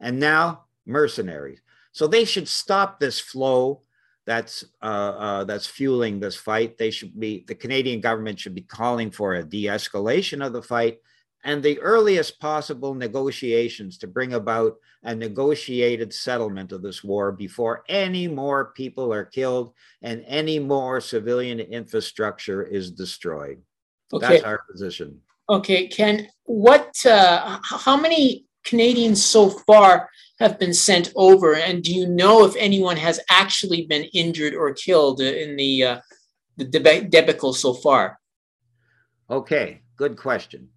and now mercenaries. So they should stop this flow that's uh, uh, that's fueling this fight. They should be the Canadian government should be calling for a de-escalation of the fight and the earliest possible negotiations to bring about a negotiated settlement of this war before any more people are killed and any more civilian infrastructure is destroyed. Okay. That's our position. Okay, Ken, what, uh, how many Canadians so far have been sent over, and do you know if anyone has actually been injured or killed in the uh, the deb- debacle so far? Okay, good question.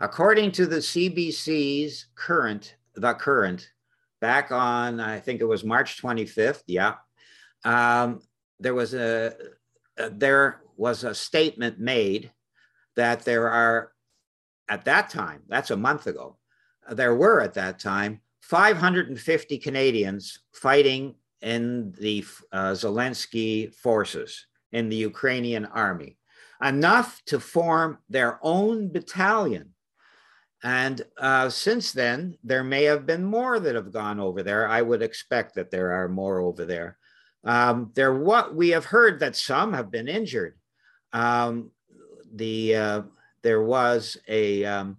According to the CBC's current, the current, back on I think it was March 25th. Yeah, um, there was a there was a statement made that there are at that time, that's a month ago, there were at that time 550 Canadians fighting in the uh, Zelensky forces in the Ukrainian army, enough to form their own battalion. And uh, since then, there may have been more that have gone over there. I would expect that there are more over there. Um, there, what we have heard that some have been injured. Um, the uh, there was a um,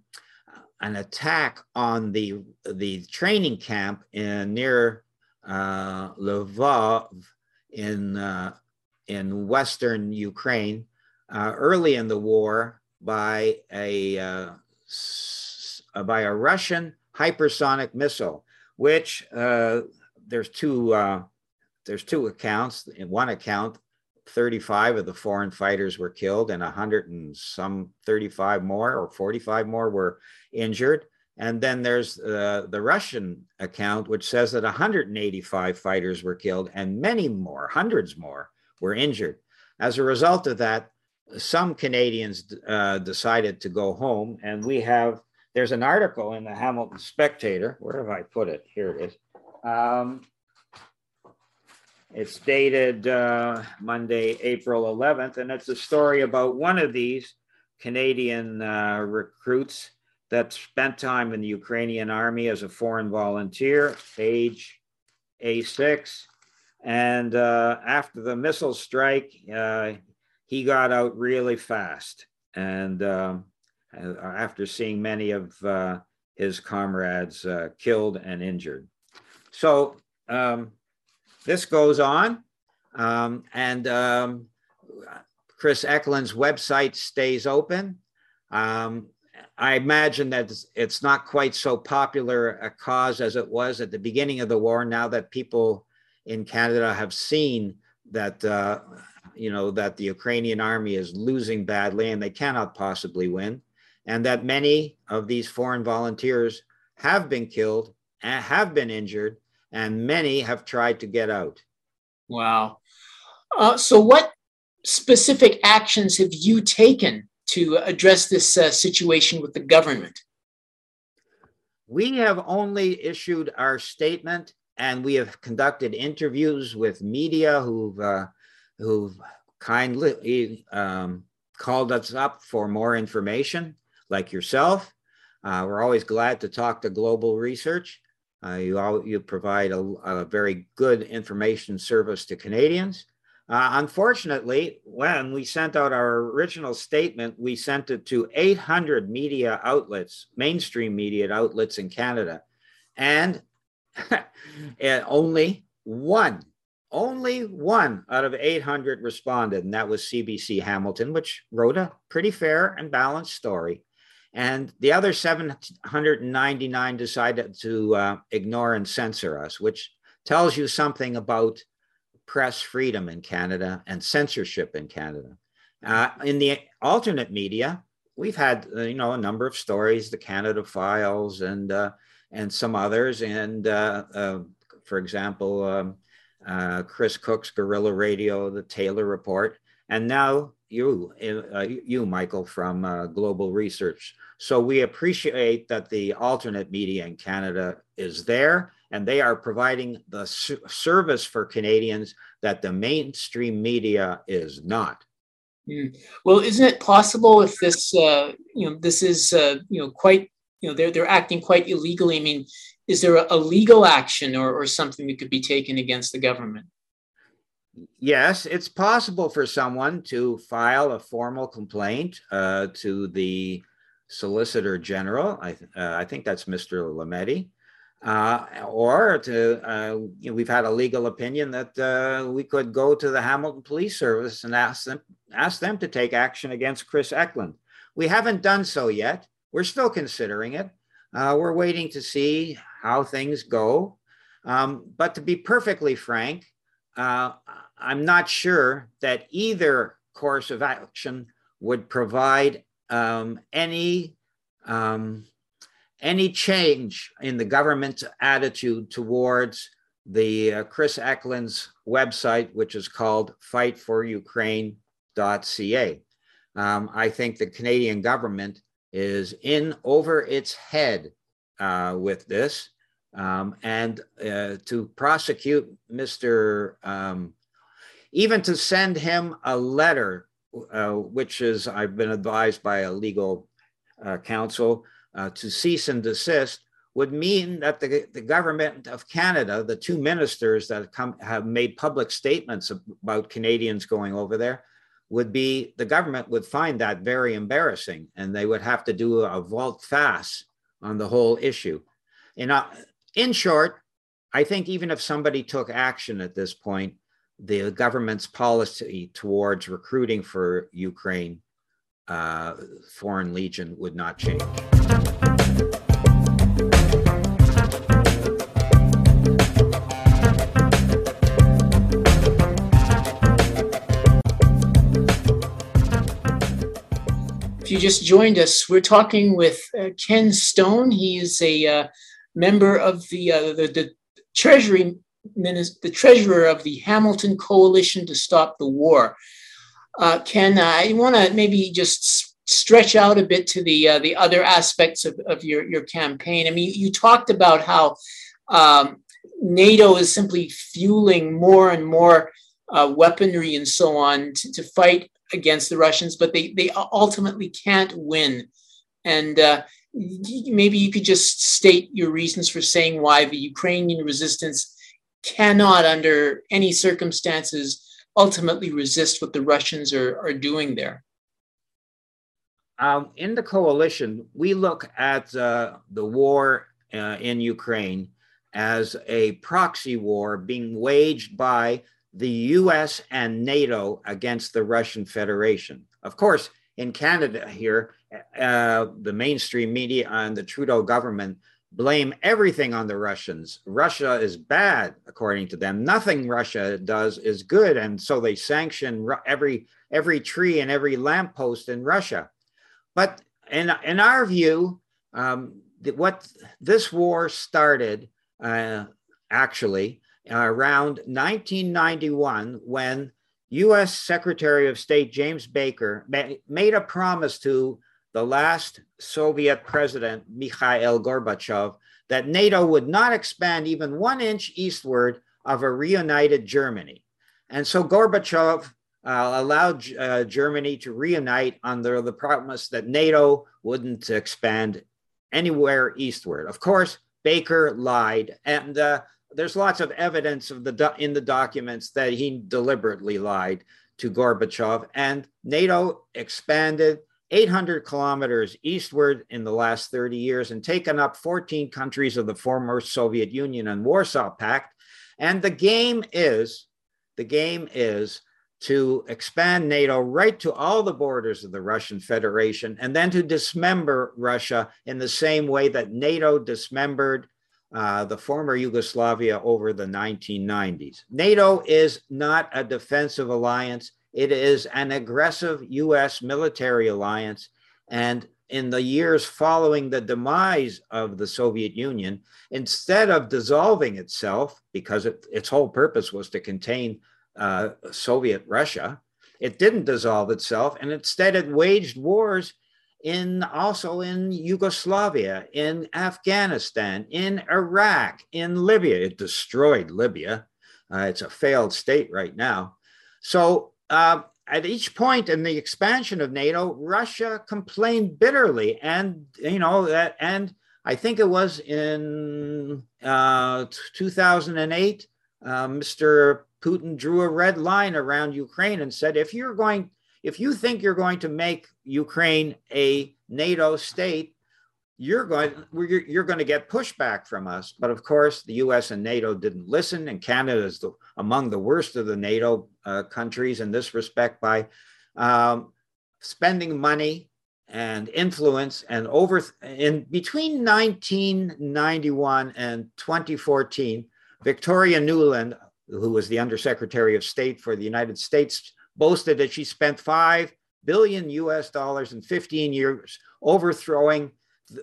an attack on the the training camp in near uh, Lvov in uh, in western Ukraine uh, early in the war by a uh, by a Russian hypersonic missile, which uh, there's two uh, there's two accounts. In one account, 35 of the foreign fighters were killed, and 100 and some 35 more or 45 more were injured. And then there's uh, the Russian account, which says that 185 fighters were killed and many more, hundreds more, were injured. As a result of that, some Canadians uh, decided to go home. And we have, there's an article in the Hamilton Spectator. Where have I put it? Here it is. Um, it's dated uh, Monday, April 11th, and it's a story about one of these Canadian uh, recruits that spent time in the Ukrainian army as a foreign volunteer, age A6. And uh, after the missile strike, uh, he got out really fast. And um, uh, after seeing many of uh, his comrades killed and injured. So um, this goes on. Um, and um, Chris Eklund's website stays open. Um, I imagine that it's not quite so popular a cause as it was at the beginning of the war. Now that people in Canada have seen that, uh, you know, that the Ukrainian army is losing badly and they cannot possibly win, and that many of these foreign volunteers have been killed and have been injured, and many have tried to get out. Wow. Uh, so, what specific actions have you taken to address this uh, situation with the government? We have only issued our statement and we have conducted interviews with media who've, uh, who've kindly um, called us up for more information, like yourself. Uh, we're always glad to talk to global research. Uh, you, all, you provide a, a very good information service to Canadians. Uh, unfortunately, when we sent out our original statement, we sent it to 800 media outlets, mainstream media outlets in Canada, and *laughs* only one, only one out of 800 responded, and that was CBC Hamilton, which wrote a pretty fair and balanced story. And the other 799 decided to uh, ignore and censor us, which tells you something about press freedom in Canada and censorship in Canada. Uh, in the alternate media, we've had uh, you know a number of stories, the Canada Files and uh, and some others, and uh, uh, for example, um, Chris Cook's Gorilla Radio, the Taylor Report, and now you, you Michael from Global Research. So we appreciate that the alternate media in Canada is there and they are providing the service for Canadians that the mainstream media is not. Mm. Well, isn't it possible if this, uh, you know, this is, uh, you know, quite, you know, they're they're acting quite illegally. I mean, is there a, a legal action or, or something that could be taken against the government? Yes, it's possible for someone to file a formal complaint uh, to the Solicitor General. I, uh, I think that's Mr. Lametti uh, or to uh, you know, we've had a legal opinion that uh, we could go to the Hamilton Police Service and ask them ask them to take action against Chris Eklund. We haven't done so yet. We're still considering it. Uh, we're waiting to see how things go. Um, but to be perfectly frank, uh, I'm not sure that either course of action would provide um, any um, any change in the government's attitude towards the uh, Chris Eklund's website, which is called fightforukraine.ca. Um, I think the Canadian government is in over its head uh, with this. Um, and uh, to prosecute Mr. Um, even to send him a letter, uh, which is, I've been advised by a legal uh, counsel, uh, to cease and desist would mean that the, the government of Canada, the two ministers that come, have made public statements about Canadians going over there, would be the government would find that very embarrassing and they would have to do a volte-face on the whole issue. In, uh, in short, I think even if somebody took action at this point, the government's policy towards recruiting for Ukraine uh, Foreign Legion would not change. If you just joined us, we're talking with uh, Ken Stone. He is a uh, member of the, uh, the, the Treasury the treasurer of the Hamilton Coalition to Stop the War. Uh, Ken, I want to maybe just stretch out a bit to the uh, the other aspects of, of your, your campaign. I mean, you talked about how um, NATO is simply fueling more and more uh, weaponry and so on to, to fight against the Russians, but they, they ultimately can't win. And uh, maybe you could just state your reasons for saying why the Ukrainian resistance cannot, under any circumstances, ultimately resist what the Russians are, are doing there. Um, in the coalition, we look at uh, the war uh, in Ukraine as a proxy war being waged by the US and NATO against the Russian Federation. Of course, in Canada here, uh, the mainstream media and the Trudeau government blame everything on the Russians. Russia is bad, according to them. Nothing Russia does is good, and so they sanction every every tree and every lamppost in Russia. But in in our view, um, what this war started uh, actually uh, around 1991 when US Secretary of State James Baker ma- made a promise to the last Soviet president, Mikhail Gorbachev, that NATO would not expand even one inch eastward of a reunited Germany. And so Gorbachev uh, allowed uh, Germany to reunite under the promise that NATO wouldn't expand anywhere eastward. Of course, Baker lied, and uh, there's lots of evidence of the do- in the documents that he deliberately lied to Gorbachev, and NATO expanded 800 kilometers eastward in the last 30 years and taken up 14 countries of the former Soviet Union and Warsaw Pact. And the game is, the game is to expand NATO right to all the borders of the Russian Federation and then to dismember Russia in the same way that NATO dismembered uh, the former Yugoslavia over the 1990s. NATO is not a defensive alliance, it is an aggressive US military alliance. And in the years following the demise of the Soviet Union, instead of dissolving itself, because it, its whole purpose was to contain uh, Soviet Russia, it didn't dissolve itself, and instead it waged wars in also in Yugoslavia, in Afghanistan, in Iraq, in Libya. It destroyed Libya. Uh, it's a failed state right now. So uh, at each point in the expansion of NATO, Russia complained bitterly, and you know that, and I think it was in uh, 2008, uh, Mr. Putin drew a red line around Ukraine and said, if you're going, if you think you're going to make Ukraine a NATO state, you're going you're, you're going to get pushback from us. But of course, the U.S. and NATO didn't listen, and Canada is the, among the worst of the NATO uh, countries in this respect by um, spending money and influence and over in between 1991 and 2014 victoria nuland who was the Undersecretary of State for the United States, boasted that she spent 5 billion US dollars in 15 years overthrowing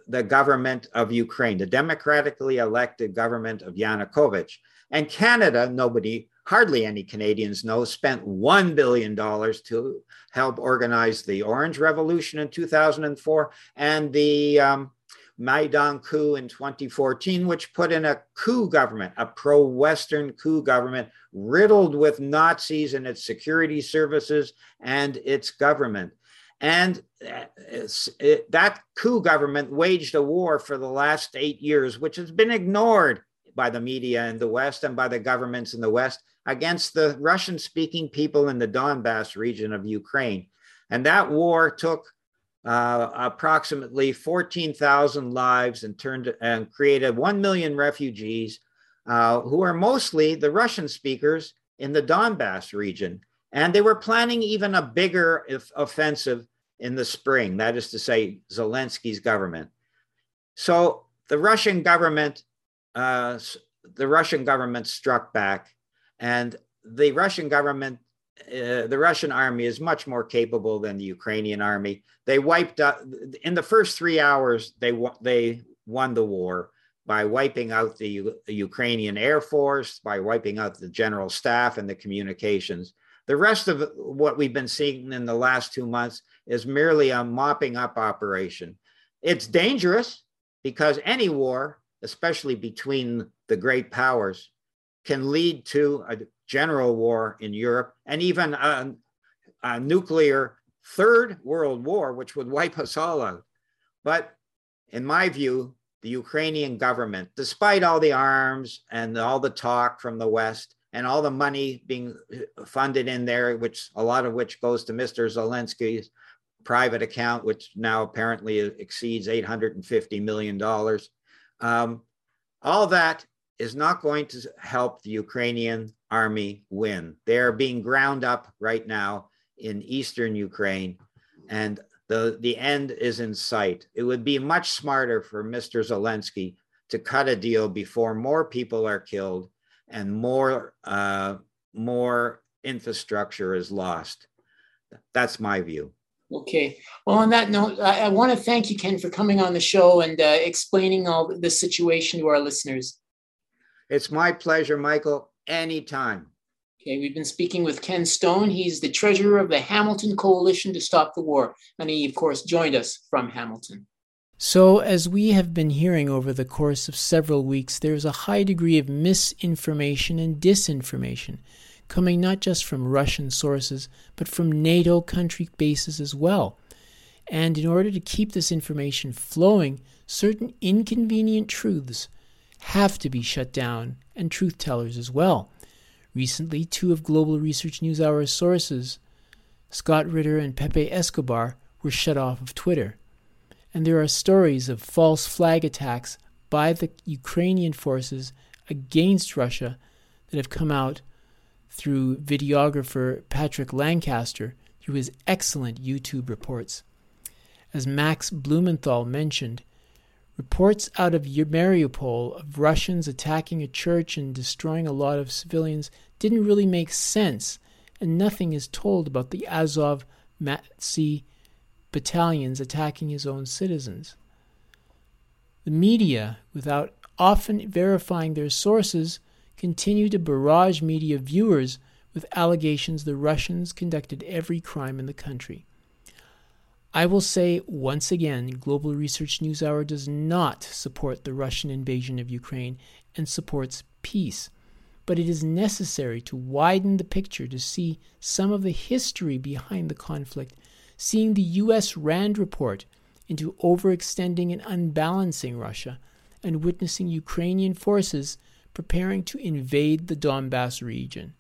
the government of Ukraine, the democratically elected government of Yanukovych. And Canada, nobody, hardly any Canadians know, spent $1 billion to help organize the Orange Revolution in 2004 and the um, Maidan coup in 2014, which put in a coup government, a pro Western coup government riddled with Nazis in its security services and its government. And uh, it, that coup government waged a war for the last eight years, which has been ignored by the media in the West and by the governments in the West against the Russian speaking people in the Donbass region of Ukraine. And that war took uh, approximately 14,000 lives and turned and created 1 million refugees uh, who are mostly the Russian speakers in the Donbass region. And they were planning even a bigger offensive in the spring, that is to say, Zelensky's government. So the Russian government, uh, the Russian government struck back, and the Russian government uh, the Russian army is much more capable than the Ukrainian army. They wiped out in the first three hours. They they won the war by wiping out the, U- the Ukrainian air force, by wiping out the general staff and the communications. The rest of what we've been seeing in the last two months is merely a mopping up operation. It's dangerous because any war, especially between the great powers, can lead to a general war in Europe and even a, a nuclear third world war, which would wipe us all out. But in my view, the Ukrainian government, despite all the arms and all the talk from the West and all the money being funded in there, which a lot of which goes to Mr. Zelensky's private account, which now apparently exceeds $850 million. Um, all that is not going to help the Ukrainian army win. They are being ground up right now in eastern Ukraine, and the, the end is in sight. It would be much smarter for Mr. Zelensky to cut a deal before more people are killed and more, uh, more infrastructure is lost. That's my view. Okay. Well, on that note, I, I want to thank you, Ken, for coming on the show and uh, explaining all the situation to our listeners. It's my pleasure, Michael. Anytime. Okay, we've been speaking with Ken Stone. He's the treasurer of the Hamilton Coalition to Stop the War. And he, of course, joined us from Hamilton. So, as we have been hearing over the course of several weeks, there's a high degree of misinformation and disinformation coming not just from Russian sources, but from NATO country bases as well. And in order to keep this information flowing, certain inconvenient truths have to be shut down, and truth tellers as well. Recently, two of Global Research NewsHour's sources, Scott Ritter and Pepe Escobar, were shut off of Twitter. And there are stories of false flag attacks by the Ukrainian forces against Russia that have come out through videographer Patrick Lancaster through his excellent YouTube reports. As Max Blumenthal mentioned, reports out of Mariupol of Russians attacking a church and destroying a lot of civilians didn't really make sense, and nothing is told about the Azov Nazi battalions attacking his own citizens. The media, without often verifying their sources, continue to barrage media viewers with allegations the Russians conducted every crime in the country. I will say once again Global Research NewsHour does not support the Russian invasion of Ukraine and supports peace, but it is necessary to widen the picture to see some of the history behind the conflict, seeing the U.S. RAND report into overextending and unbalancing Russia, and witnessing Ukrainian forces preparing to invade the Donbass region.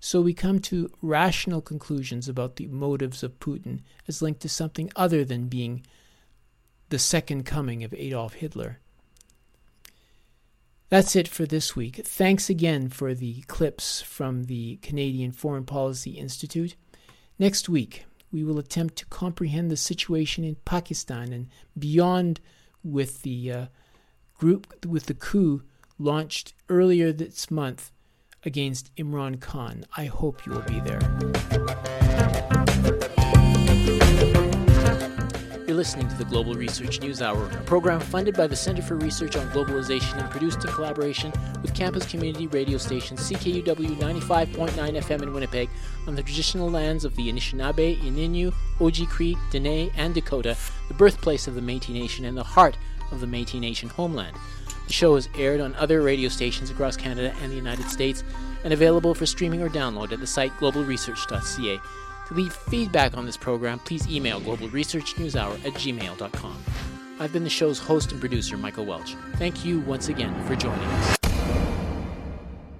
So we come to rational conclusions about the motives of Putin as linked to something other than being the second coming of Adolf Hitler. That's it for this week. Thanks again for the clips from the Canadian Foreign Policy Institute. Next week, we will attempt to comprehend the situation in Pakistan and beyond with the uh, group with the coup launched earlier this month against Imran Khan. I hope you will be there. You're listening to the Global Research News Hour, a program funded by the Center for Research on Globalization and produced in collaboration with campus community radio station CKUW 95.9 FM in Winnipeg on the traditional lands of the Anishinaabe, Ininu, Oji-Cree, Dene, and Dakota, the birthplace of the Métis Nation and the heart of the Métis Nation homeland. The show is aired on other radio stations across Canada and the United States and available for streaming or download at the site globalresearch.ca. To leave feedback on this program, please email globalresearchnewshour at gmail.com. I've been the show's host and producer, Michael Welch. Thank you once again for joining us.